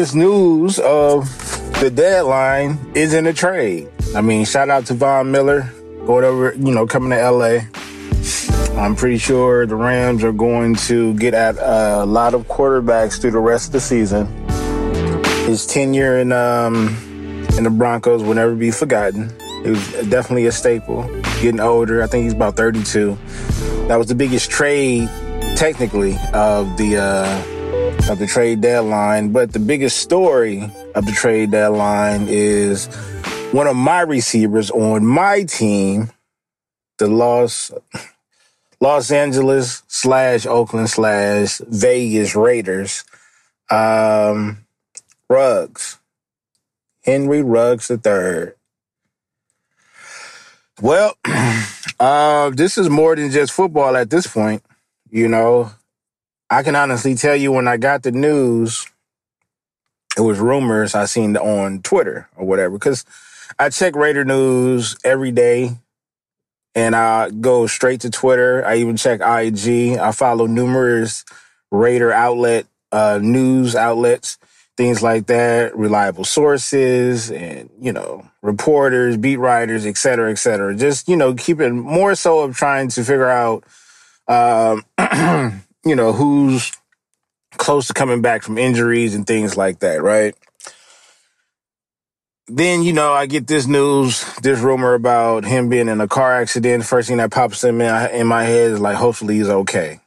the biggest news of the deadline is in a trade. I mean, shout out to Von Miller, going over, you know, coming to LA. I'm pretty sure the Rams are going to get at a lot of quarterbacks through the rest of the season. His tenure in um, in the Broncos will never be forgotten. It was definitely a staple. Getting older, I think he's about 32. That was the biggest trade, technically, of the uh, of the trade deadline. But the biggest story of the trade deadline is one of my receivers on my team, the Los Los Angeles slash Oakland slash Vegas Raiders. Um, Ruggs, Henry Ruggs III. Well, uh, this is more than just football at this point. You know, I can honestly tell you when I got the news, it was rumors I seen on Twitter or whatever. Because I check Raider news every day, and I go straight to Twitter. I even check IG. I follow numerous Raider outlet uh, news outlets things like that, reliable sources and, you know, reporters, beat writers, et cetera, et cetera. Just, you know, keeping more so of trying to figure out, um, you know, who's close to coming back from injuries and things like that, right? Then, you know, I get this news, this rumor about him being in a car accident. First thing that pops in my, in my head is like, hopefully he's okay.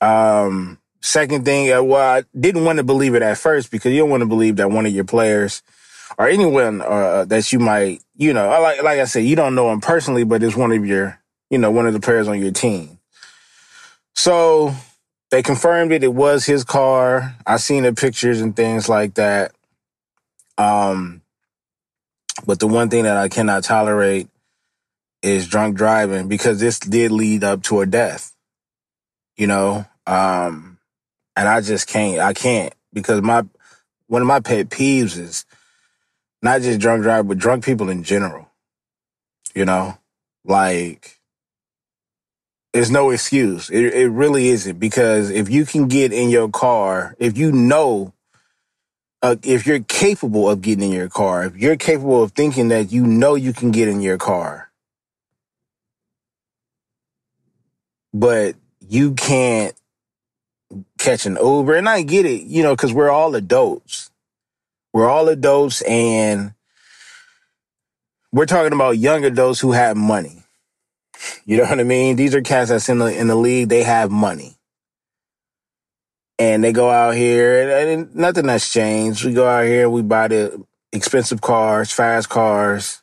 Um, Second thing, uh, well, I didn't want to believe it at first because you don't want to believe that one of your players or anyone uh, that you might, you know, like like I said, you don't know him personally, but it's one of your, you know, one of the players on your team. So they confirmed it. It was his car. I seen the pictures and things like that. Um, but the one thing that I cannot tolerate is drunk driving because this did lead up to a death. You know, um, and I just can't. I can't because my one of my pet peeves is not just drunk drive, but drunk people in general. You know, like there's no excuse. It it really isn't because if you can get in your car, if you know. Uh, if you're capable of getting in your car, if you're capable of thinking that you know you can get in your car, but you can't catch an Uber. And I get it, you know, because we're all adults. We're all adults and we're talking about young adults who have money. You know what I mean? These are cats that's in the in the league, they have money. And they go out here and, and nothing has changed. We go out here, we buy the expensive cars, fast cars.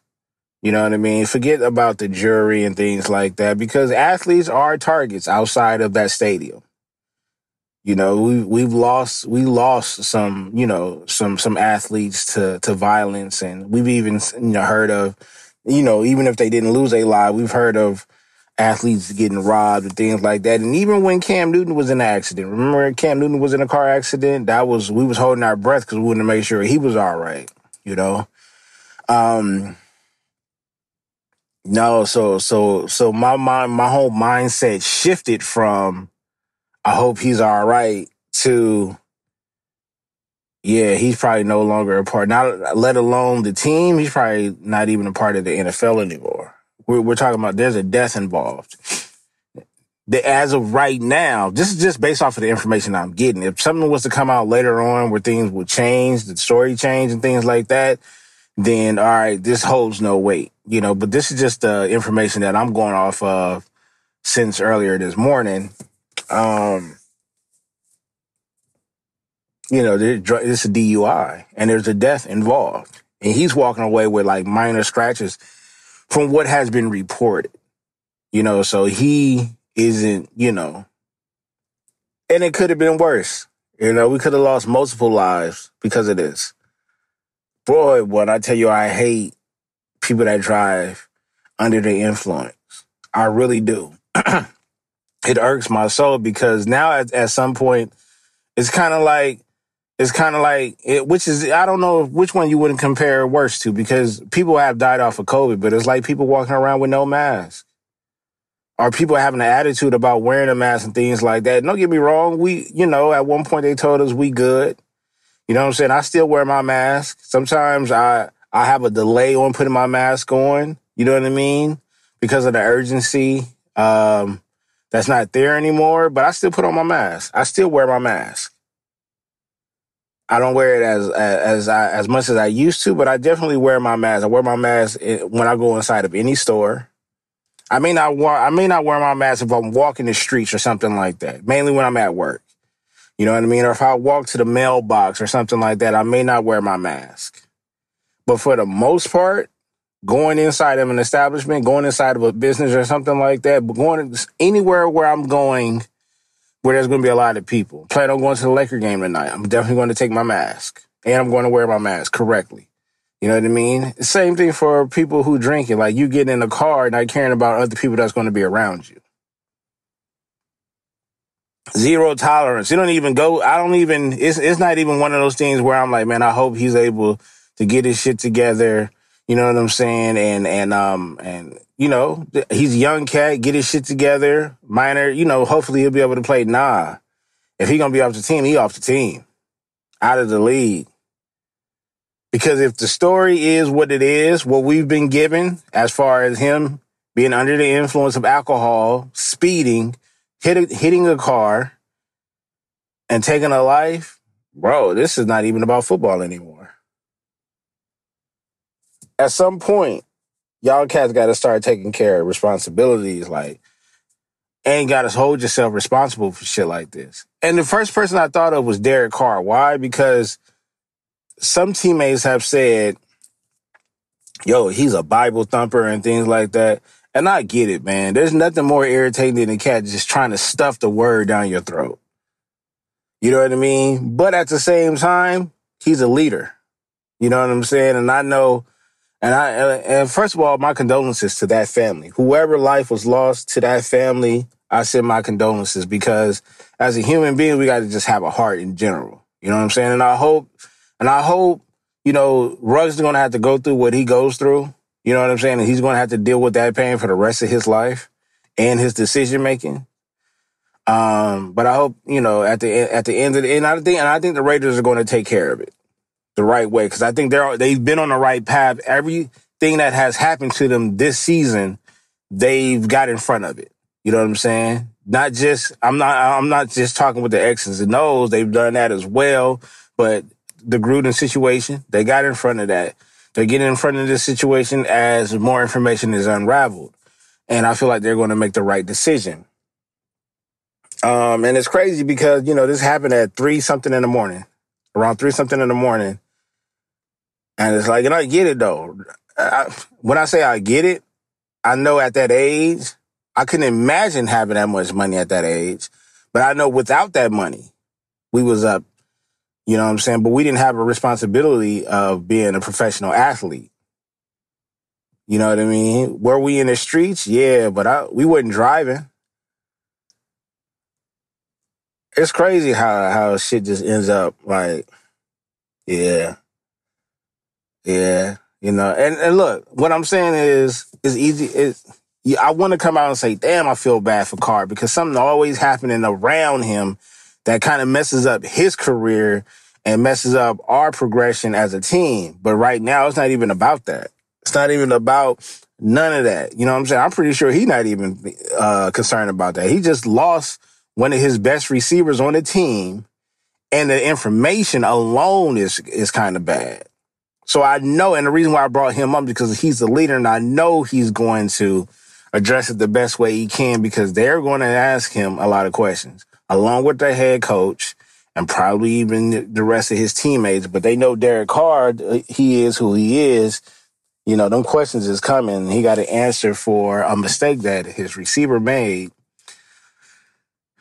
You know what I mean? Forget about the jury and things like that because athletes are targets outside of that stadium. You know, we we've lost we lost some, you know, some some athletes to to violence and we've even you know heard of you know, even if they didn't lose a life, we've heard of athletes getting robbed and things like that. And even when Cam Newton was in an accident, remember Cam Newton was in a car accident? That was we was holding our breath because we wanted to make sure he was all right, you know? Um no, so so so my mind my whole mindset shifted from I hope he's all right to yeah, he's probably no longer a part. Not let alone the team. He's probably not even a part of the NFL anymore. We're, we're talking about there's a death involved. The, as of right now, this is just based off of the information I'm getting. If something was to come out later on where things would change, the story change and things like that, then all right, this holds no weight, you know. But this is just the information that I'm going off of since earlier this morning um, you know, this is a DUI and there's a death involved. And he's walking away with like minor scratches from what has been reported. You know, so he isn't, you know, and it could have been worse. You know, we could have lost multiple lives because of this. Boy, when I tell you, I hate people that drive under the influence. I really do. it irks my soul because now at, at some point it's kind of like it's kind of like it, which is I don't know which one you wouldn't compare worse to because people have died off of COVID, but it's like people walking around with no mask. are people having an attitude about wearing a mask and things like that? Don't get me wrong. We, you know, at one point they told us we good. You know what I'm saying? I still wear my mask. Sometimes I, I have a delay on putting my mask on. You know what I mean? Because of the urgency. Um, that's not there anymore, but I still put on my mask. I still wear my mask. I don't wear it as as as, as much as I used to, but I definitely wear my mask. I wear my mask when I go inside of any store. I may not wear I may not wear my mask if I'm walking the streets or something like that. Mainly when I'm at work. You know what I mean? Or if I walk to the mailbox or something like that, I may not wear my mask. But for the most part, going inside of an establishment, going inside of a business or something like that, but going anywhere where I'm going where there's going to be a lot of people. Plan on going to the Laker game tonight. I'm definitely going to take my mask and I'm going to wear my mask correctly. You know what I mean? Same thing for people who drink it. Like you get in a car not caring about other people that's going to be around you. Zero tolerance. You don't even go. I don't even. It's it's not even one of those things where I'm like, man, I hope he's able to get his shit together. You know what I'm saying? And and um and you know he's a young cat. Get his shit together. Minor. You know, hopefully he'll be able to play. Nah, if he gonna be off the team, he off the team, out of the league. Because if the story is what it is, what we've been given as far as him being under the influence of alcohol, speeding, hit, hitting a car, and taking a life, bro, this is not even about football anymore. At some point, y'all cats got to start taking care of responsibilities. Like, ain't got to hold yourself responsible for shit like this. And the first person I thought of was Derek Carr. Why? Because some teammates have said, yo, he's a Bible thumper and things like that. And I get it, man. There's nothing more irritating than a cat just trying to stuff the word down your throat. You know what I mean? But at the same time, he's a leader. You know what I'm saying? And I know, and I, and first of all, my condolences to that family. Whoever life was lost to that family, I send my condolences because as a human being, we got to just have a heart in general. You know what I'm saying? And I hope and I hope, you know, Ruggs is going to have to go through what he goes through. You know what I'm saying? And he's going to have to deal with that pain for the rest of his life and his decision making. Um, but I hope, you know, at the at the end of the and I think and I think the Raiders are going to take care of it the right way because I think they're they've been on the right path. Everything that has happened to them this season, they've got in front of it. You know what I'm saying? Not just I'm not I'm not just talking with the X's and O's. They've done that as well, but the Gruden situation. They got in front of that. They're getting in front of this situation as more information is unraveled. And I feel like they're going to make the right decision. Um, and it's crazy because, you know, this happened at three something in the morning, around three something in the morning. And it's like, and I get it though. I, when I say I get it, I know at that age, I couldn't imagine having that much money at that age. But I know without that money, we was up you know what I'm saying? But we didn't have a responsibility of being a professional athlete. You know what I mean? Were we in the streets? Yeah, but I, we wasn't driving. It's crazy how how shit just ends up like, yeah, yeah, you know. And and look, what I'm saying is, is easy. Yeah, I want to come out and say, damn, I feel bad for Carr because something always happening around him that kind of messes up his career and messes up our progression as a team. But right now, it's not even about that. It's not even about none of that. You know what I'm saying? I'm pretty sure he's not even uh, concerned about that. He just lost one of his best receivers on the team, and the information alone is is kind of bad. So I know, and the reason why I brought him up because he's the leader, and I know he's going to address it the best way he can because they're going to ask him a lot of questions along with the head coach and probably even the rest of his teammates. But they know Derek Carr, uh, he is who he is. You know, them questions is coming. He got to answer for a mistake that his receiver made.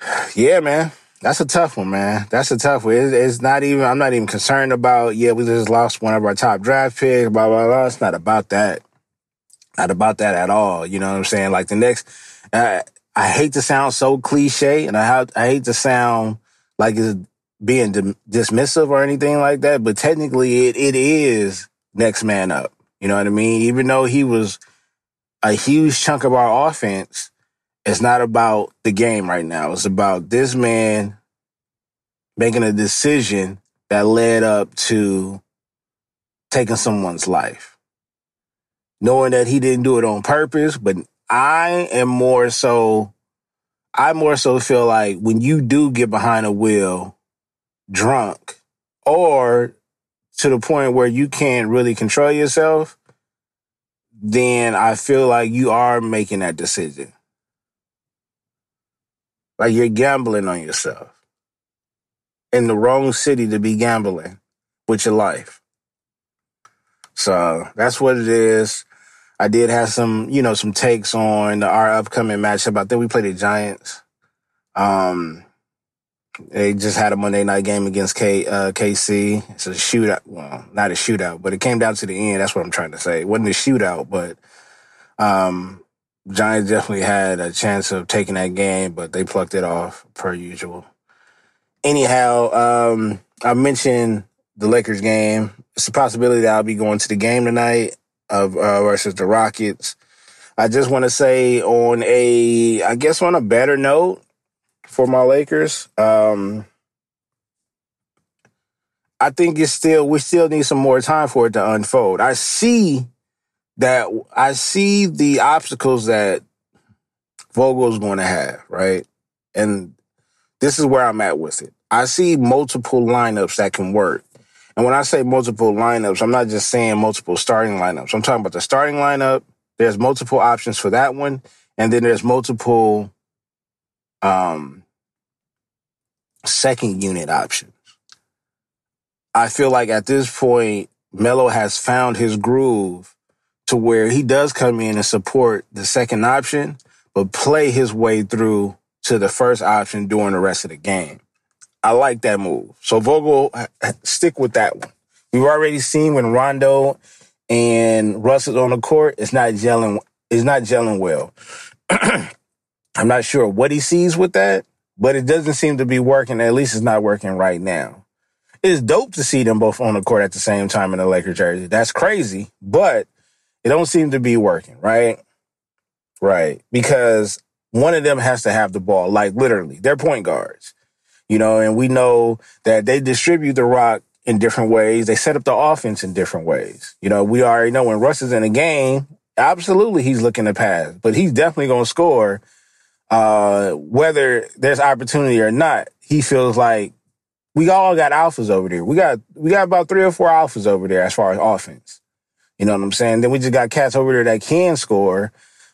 Yeah, man. That's a tough one, man. That's a tough one. It's not even, I'm not even concerned about, yeah, we just lost one of our top draft picks, blah, blah, blah. It's not about that. Not about that at all. You know what I'm saying? Like the next, uh, I hate to sound so cliche, and I have, I hate to sound like it's being dismissive or anything like that, but technically it, it is next man up. You know what I mean? Even though he was a huge chunk of our offense It's not about the game right now. It's about this man making a decision that led up to taking someone's life. Knowing that he didn't do it on purpose, but I am more so, I more so feel like when you do get behind a wheel drunk or to the point where you can't really control yourself, then I feel like you are making that decision. Like you're gambling on yourself in the wrong city to be gambling with your life. So that's what it is. I did have some, you know, some takes on our upcoming matchup. I think we played the Giants. Um, they just had a Monday night game against K, uh, KC. It's a shootout. Well, not a shootout, but it came down to the end. That's what I'm trying to say. It wasn't a shootout, but, um, Giants definitely had a chance of taking that game, but they plucked it off per usual. Anyhow, um, I mentioned the Lakers game. It's a possibility that I'll be going to the game tonight of uh, versus the Rockets. I just want to say on a, I guess on a better note for my Lakers, um, I think it's still we still need some more time for it to unfold. I see that I see the obstacles that Vogel's going to have, right? And this is where I'm at with it. I see multiple lineups that can work. And when I say multiple lineups, I'm not just saying multiple starting lineups. I'm talking about the starting lineup. There's multiple options for that one. And then there's multiple um, second unit options. I feel like at this point, Melo has found his groove to where he does come in and support the second option, but play his way through to the first option during the rest of the game. I like that move. So Vogel, uh, uh, stick with that one. We've already seen when Rondo and Russ is on the court, it's not gelling. It's not gelling well. I'm not sure what he sees with that, but it doesn't seem to be working. At least it's not working right now. It's dope to see them both on the court at the same time in the Lakers jersey. That's crazy, but it don't seem to be working, right? Right. Because one of them has to have the ball, like literally. They're point guards, you know, and we know that they distribute the rock in different ways. They set up the offense in different ways. You know, we already know when Russ is in a game, absolutely he's looking to pass, but he's definitely going to score. Uh, whether there's opportunity or not, he feels like we all got alphas over there. We got, we got about three or four alphas over there as far as offense. You know what I'm saying? Then we just got cats over there that can score,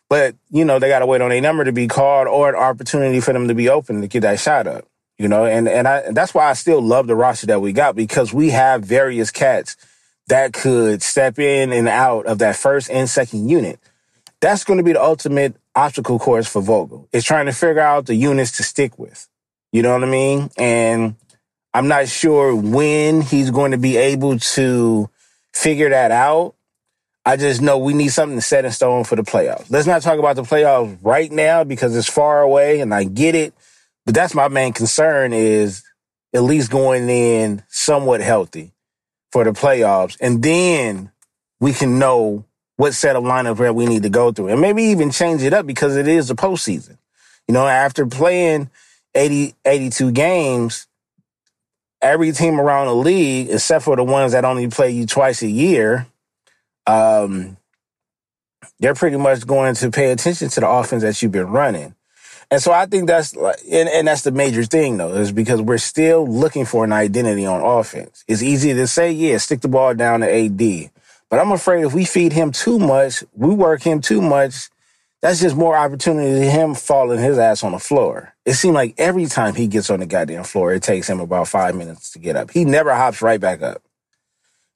but you know they got to wait on a number to be called or an opportunity for them to be open to get that shot up. You know, and and I that's why I still love the roster that we got because we have various cats that could step in and out of that first and second unit. That's going to be the ultimate obstacle course for Vogel. Is trying to figure out the units to stick with. You know what I mean? And I'm not sure when he's going to be able to figure that out I just know we need something set in stone for the playoffs. Let's not talk about the playoffs right now because it's far away and I get it. But that's my main concern is at least going in somewhat healthy for the playoffs. And then we can know what set of lineup where we need to go through and maybe even change it up because it is the postseason. You know, after playing 80, 82 games, every team around the league, except for the ones that only play you twice a year, um, they're pretty much going to pay attention to the offense that you've been running. And so I think that's and, and that's the major thing though, is because we're still looking for an identity on offense. It's easy to say, yeah, stick the ball down to AD. But I'm afraid if we feed him too much, we work him too much, that's just more opportunity to him falling his ass on the floor. It seems like every time he gets on the goddamn floor, it takes him about five minutes to get up. He never hops right back up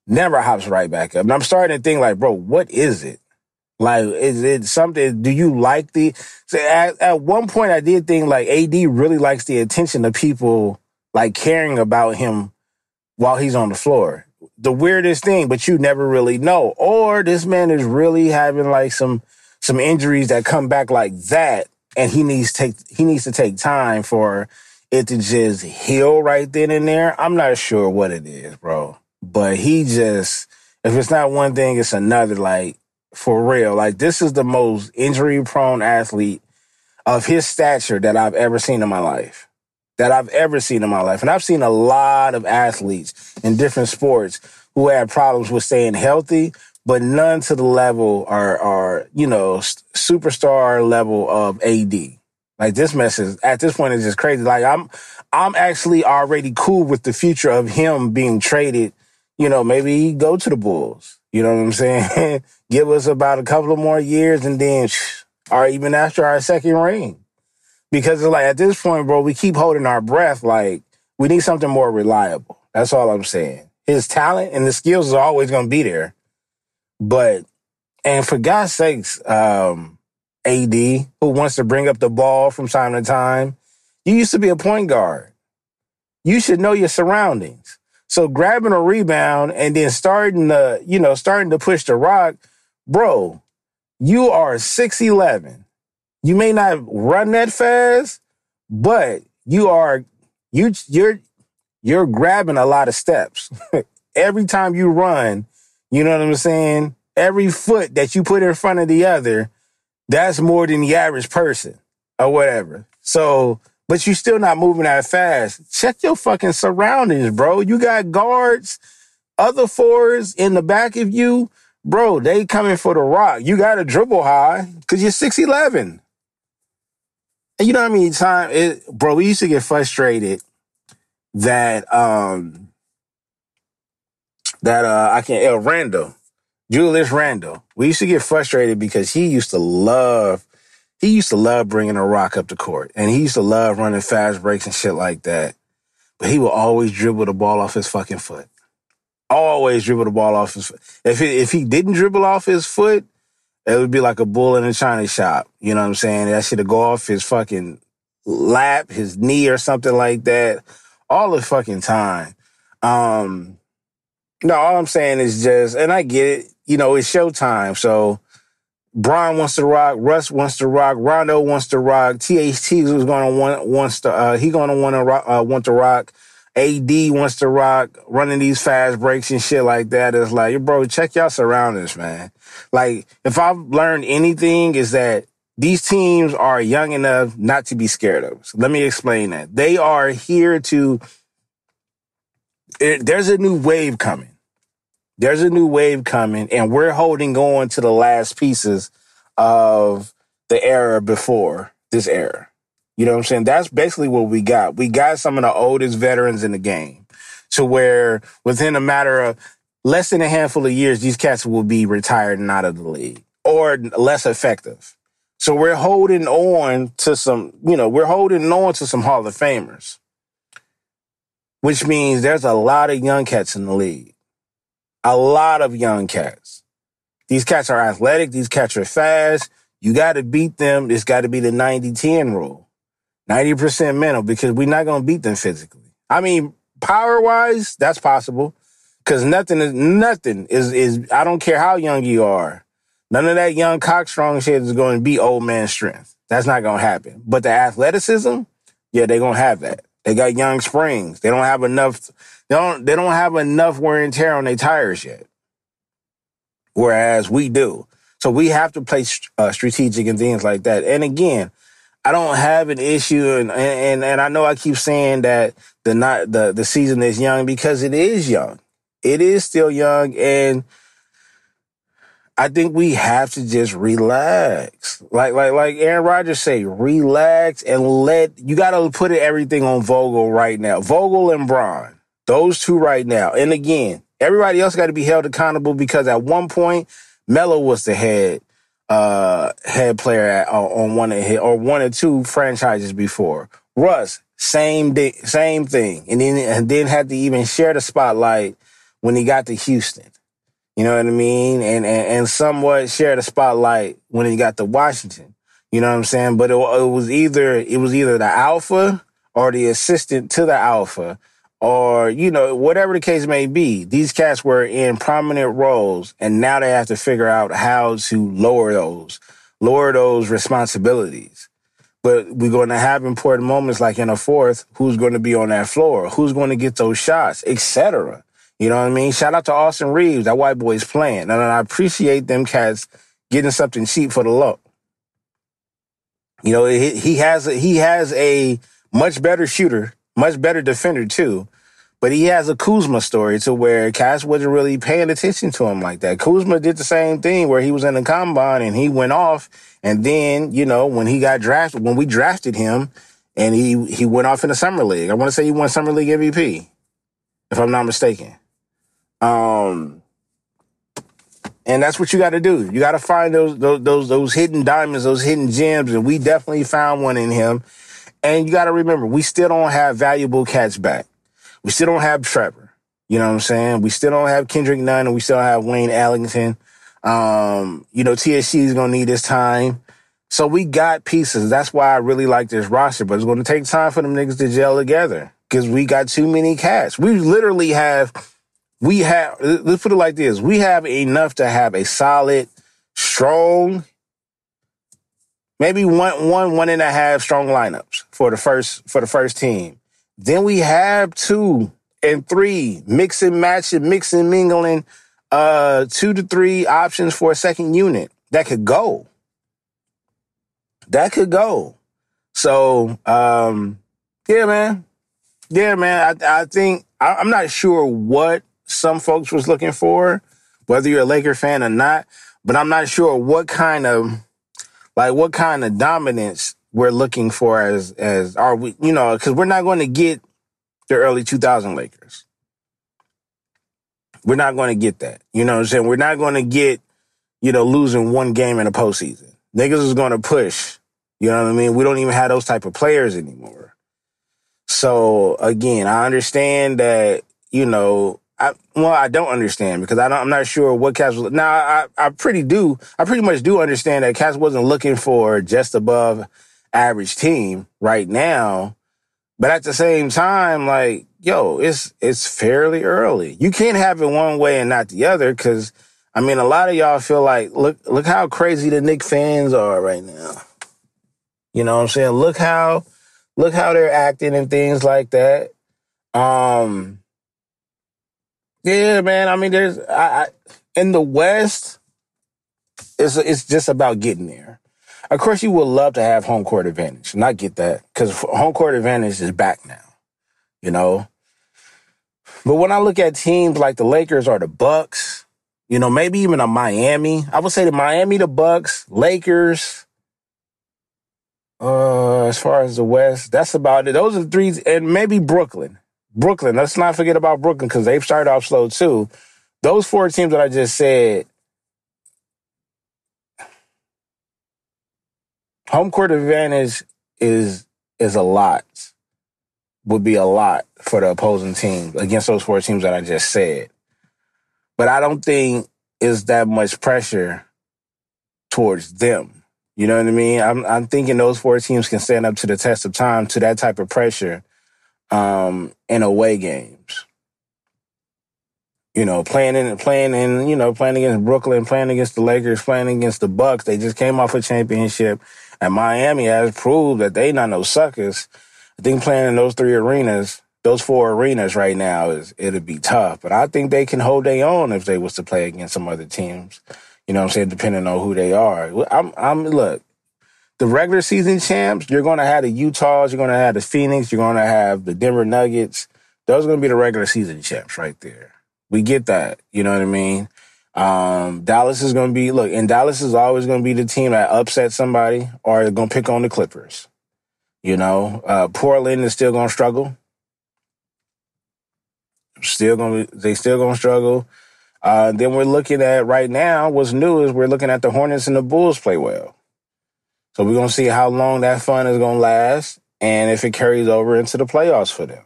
never hops right back up. And I'm starting to think like, bro, what is it? Like, is it something? Do you like the? So at, at one point, I did think like AD really likes the attention of people like caring about him while he's on the floor. The weirdest thing, but you never really know. Or this man is really having like some some injuries that come back like that, and he needs take he needs to take time for it to just heal right then and there. I'm not sure what it is, bro. But he just, if it's not one thing, it's another. Like for real, like this is the most injury prone athlete of his stature that I've ever seen in my life. That I've ever seen in my life. And I've seen a lot of athletes in different sports who had problems with staying healthy, but none to the level are, you know, superstar level of AD. Like this message at this point is just crazy. Like I'm, I'm actually already cool with the future of him being traded. You know, maybe go to the Bulls. You know what I'm saying? Give us about a couple of more years and then, or even after our second ring. Because it's like at this point, bro, we keep holding our breath. Like we need something more reliable. That's all I'm saying. His talent and the skills are always going to be there. But, and for God's sakes, um, AD, who wants to bring up the ball from time to time, you used to be a point guard. You should know your surroundings. So grabbing a rebound and then starting to, you know, starting to push the rock, bro, you are 6'11. You may not run that fast, but you are you you're you're grabbing a lot of steps. Every time you run, you know what I'm saying? Every foot that you put in front of the other, that's more than the average person or whatever. So, but you're still not moving that fast. Check your fucking surroundings, bro. You got guards, other fours in the back of you. Bro, they coming for the rock. You got to dribble high because you're 6'11. And you know what I mean? Time, it, bro, we used to get frustrated that, um, that, uh, I can't, El Randle, Julius Randle. We used to get frustrated because he used to love, he used to love bringing a rock up the court and he used to love running fast breaks and shit like that. But he would always dribble the ball off his fucking foot. Always dribble the ball off his foot. If he, if he didn't dribble off his foot, it would be like a bull in a china shop. You know what I'm saying? That shit should go off his fucking lap, his knee or something like that. All the fucking time. Um, no, all I'm saying is just, and I get it, you know, it's showtime. So Bron wants to rock, Russ wants to rock, Rondo wants to rock, THT is going to want, wants to, uh, he going to want to rock, uh, want to rock. AD wants to rock, running these fast breaks and shit like that. It's like, bro, check y'all surroundings, man. Like, if I've learned anything is that these teams are young enough not to be scared of. So let me explain that. They are here to, it, there's a new wave coming. There's a new wave coming, and we're holding on to the last pieces of the era before this era. You know what I'm saying? That's basically what we got. We got some of the oldest veterans in the game to where within a matter of less than a handful of years, these cats will be retired and out of the league or less effective. So we're holding on to some, you know, we're holding on to some Hall of Famers, which means there's a lot of young cats in the league. A lot of young cats. These cats are athletic. These cats are fast. You got to beat them. It's got to be the 90 10 rule. 90% mental because we're not going to beat them physically. I mean, power wise, that's possible because nothing is, nothing is, is, I don't care how young you are. None of that young cock strong shit is going to be old man strength. That's not going to happen. But the athleticism, yeah, they're going to have that. They got young springs. They don't have enough, they don't, they don't have enough wear and tear on their tires yet. Whereas we do. So we have to play uh, strategic and things like that. And again, I don't have an issue, and and and I know I keep saying that the not the the season is young because it is young. It is still young, and I think we have to just relax. Like like like Aaron Rodgers say, relax and let you got to put everything on Vogel right now. Vogel and Bron, those two right now. And again, everybody else got to be held accountable because at one point Melo was the head uh, head player at, uh, on one of his, or one or two franchises before. Russ, same day, same thing, and then and then had to even share the spotlight when he got to Houston. You know what I mean? And and, and somewhat share the spotlight when he got to Washington. You know what I'm saying? But it, it was either it was either the alpha or the assistant to the alpha or you know whatever the case may be these cats were in prominent roles and now they have to figure out how to lower those lower those responsibilities but we're going to have important moments like in a fourth who's going to be on that floor who's going to get those shots etc you know what i mean shout out to austin Reaves. that white boy's playing and i appreciate them cats getting something cheap for the low You know, he, he has a, he has a much better shooter, much better defender too. But he has a Kuzma story to where Cass wasn't really paying attention to him like that. Kuzma did the same thing where he was in the combine and he went off. And then, you know, when he got drafted, when we drafted him and he, he went off in the summer league, I want to say he won summer league MVP, if I'm not mistaken. Um, and that's what you got to do. You got to find those, those, those, those hidden diamonds, those hidden gems. And we definitely found one in him. And you got to remember, we still don't have valuable cats back. We still don't have Trevor. You know what I'm saying? We still don't have Kendrick Nunn and we still have Wayne Ellington. Um, you know, THT is going to need his time. So we got pieces. That's why I really like this roster, but it's going to take time for them niggas to gel together because we got too many cats. We literally have, we have, let's put it like this. We have enough to have a solid, strong, maybe one, one, one and a half strong lineups for the first, for the first team. Then we have two and three, mix and match and mix and mingling, uh, two to three options for a second unit that could go. That could go. So, um, yeah, man. Yeah, man. I, I think, I, I'm not sure what some folks was looking for, whether you're a Laker fan or not, but I'm not sure what kind of, like, what kind of dominance we're looking for as as are we you know because we're not going to get the early 2000 Lakers. We're not going to get that. You know what I'm saying? We're not going to get you know losing one game in a postseason. Niggas is going to push. You know what I mean? We don't even have those type of players anymore. So again, I understand that you know I well, I don't understand because I I'm not sure what Cass was. Now, I I pretty do. I pretty much do understand that Cass wasn't looking for just above average team right now. But at the same time, like, yo, it's it's fairly early. You can't have it one way and not the other, because I mean a lot of y'all feel like look look how crazy the Knick fans are right now. You know what I'm saying? Look how look how they're acting and things like that. Um Yeah, man. I mean, there's I, I in the West, it's it's just about getting there. Of course, you would love to have home court advantage, and I get that because home court advantage is back now, you know. But when I look at teams like the Lakers or the Bucks, you know, maybe even a Miami, I would say the Miami, the Bucks, Lakers. Uh, as far as the West, that's about it. Those are the three, and maybe Brooklyn. Brooklyn. Let's not forget about Brooklyn because they've started off slow too. Those four teams that I just said home court advantage is is a lot. Would be a lot for the opposing team against those four teams that I just said. But I don't think is that much pressure towards them. You know what I mean? I'm I'm thinking those four teams can stand up to the test of time to that type of pressure um, in away games. You know, playing in playing in, you know, playing against Brooklyn, playing against the Lakers, playing against the Bucks. They just came off a championship. And Miami has proved that they not no suckers. I think playing in those three arenas, those four arenas right now is it'll be tough. But I think they can hold their own if they was to play against some other teams. You know I'm saying? Depending on who they are. I'm I'm look, the regular season champs, you're gonna have the Utahs, you're gonna have the Phoenix, you're gonna have the Denver Nuggets. Those are gonna be the regular season champs right there. We get that. You know what I mean? Um, Dallas is going to be, look, and Dallas is always going to be the team that upsets somebody or they're going to pick on the Clippers. You know, uh, Portland is still going to struggle. Still going to, they still going to struggle. Uh, then we're looking at right now, what's new is we're looking at the Hornets and the Bulls play well. So we're going to see how long that fun is going to last and if it carries over into the playoffs for them.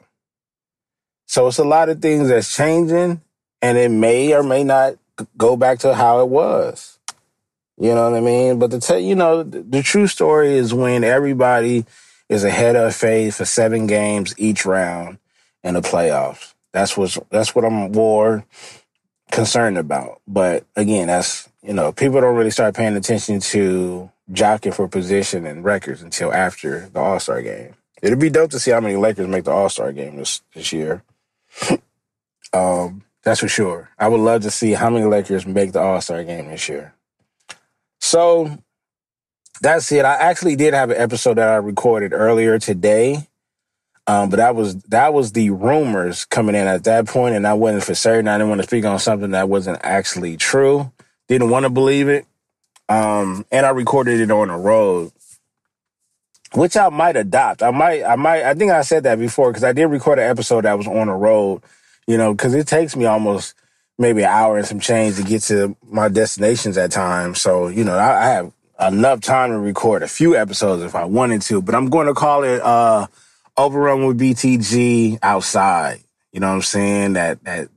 So it's a lot of things that's changing and it may or may not go back to how it was. You know what I mean? But to tell you know, the, true story is when everybody is ahead of phase for seven games each round in the playoffs. That's what's that's what I'm more concerned about. But again, that's you know, people don't really start paying attention to jockeying for position and records until after the All Star game. It'd be dope to see how many Lakers make the All Star game this this year. um, that's for sure. I would love to see how many Lakers make the All Star game this year. So, that's it. I actually did have an episode that I recorded earlier today. Um, but that was that was the rumors coming in at that point, and I wasn't for certain. I didn't want to speak on something that wasn't actually true. Didn't want to believe it. Um, and I recorded it on the road, which I might adopt. I might, I might, I think I said that before because I did record an episode that was on the road, you know, because it takes me almost maybe an hour and some change to get to my destinations at times. So, you know, I, I have enough time to record a few episodes if I wanted to, but I'm going to call it, uh, Open run with BTG outside. You know what I'm saying? That, that,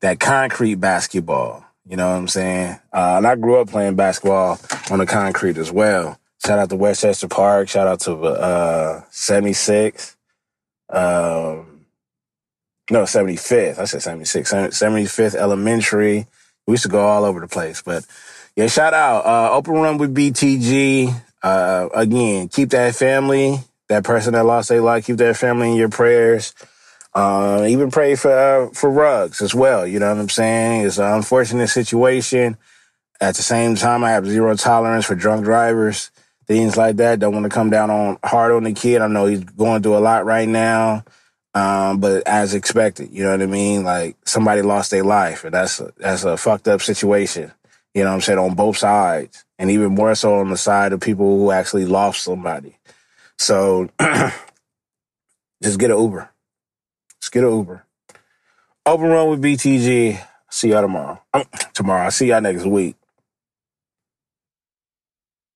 that concrete basketball. You know what I'm saying? Uh, and I grew up playing basketball on the concrete as well. Shout out to Westchester Park. Shout out to uh, 76. Um, no, 75th. I said 76. 75th Elementary. We used to go all over the place. But yeah, shout out. Uh, open run with BTG. Uh, again, keep that family, that person that lost their life, keep that family in your prayers. Uh, even pray for uh, for Ruggs as well. You know what I'm saying? It's an unfortunate situation. At the same time, I have zero tolerance for drunk drivers, things like that. Don't want to come down on hard on the kid. I know he's going through a lot right now, um, but as expected, you know what I mean. Like somebody lost their life, and that's a, that's a fucked up situation. You know what I'm saying on both sides, and even more so on the side of people who actually lost somebody. So just get an Uber. Let's get. Open run with BTG. See y'all tomorrow. tomorrow. I'll see y'all next week.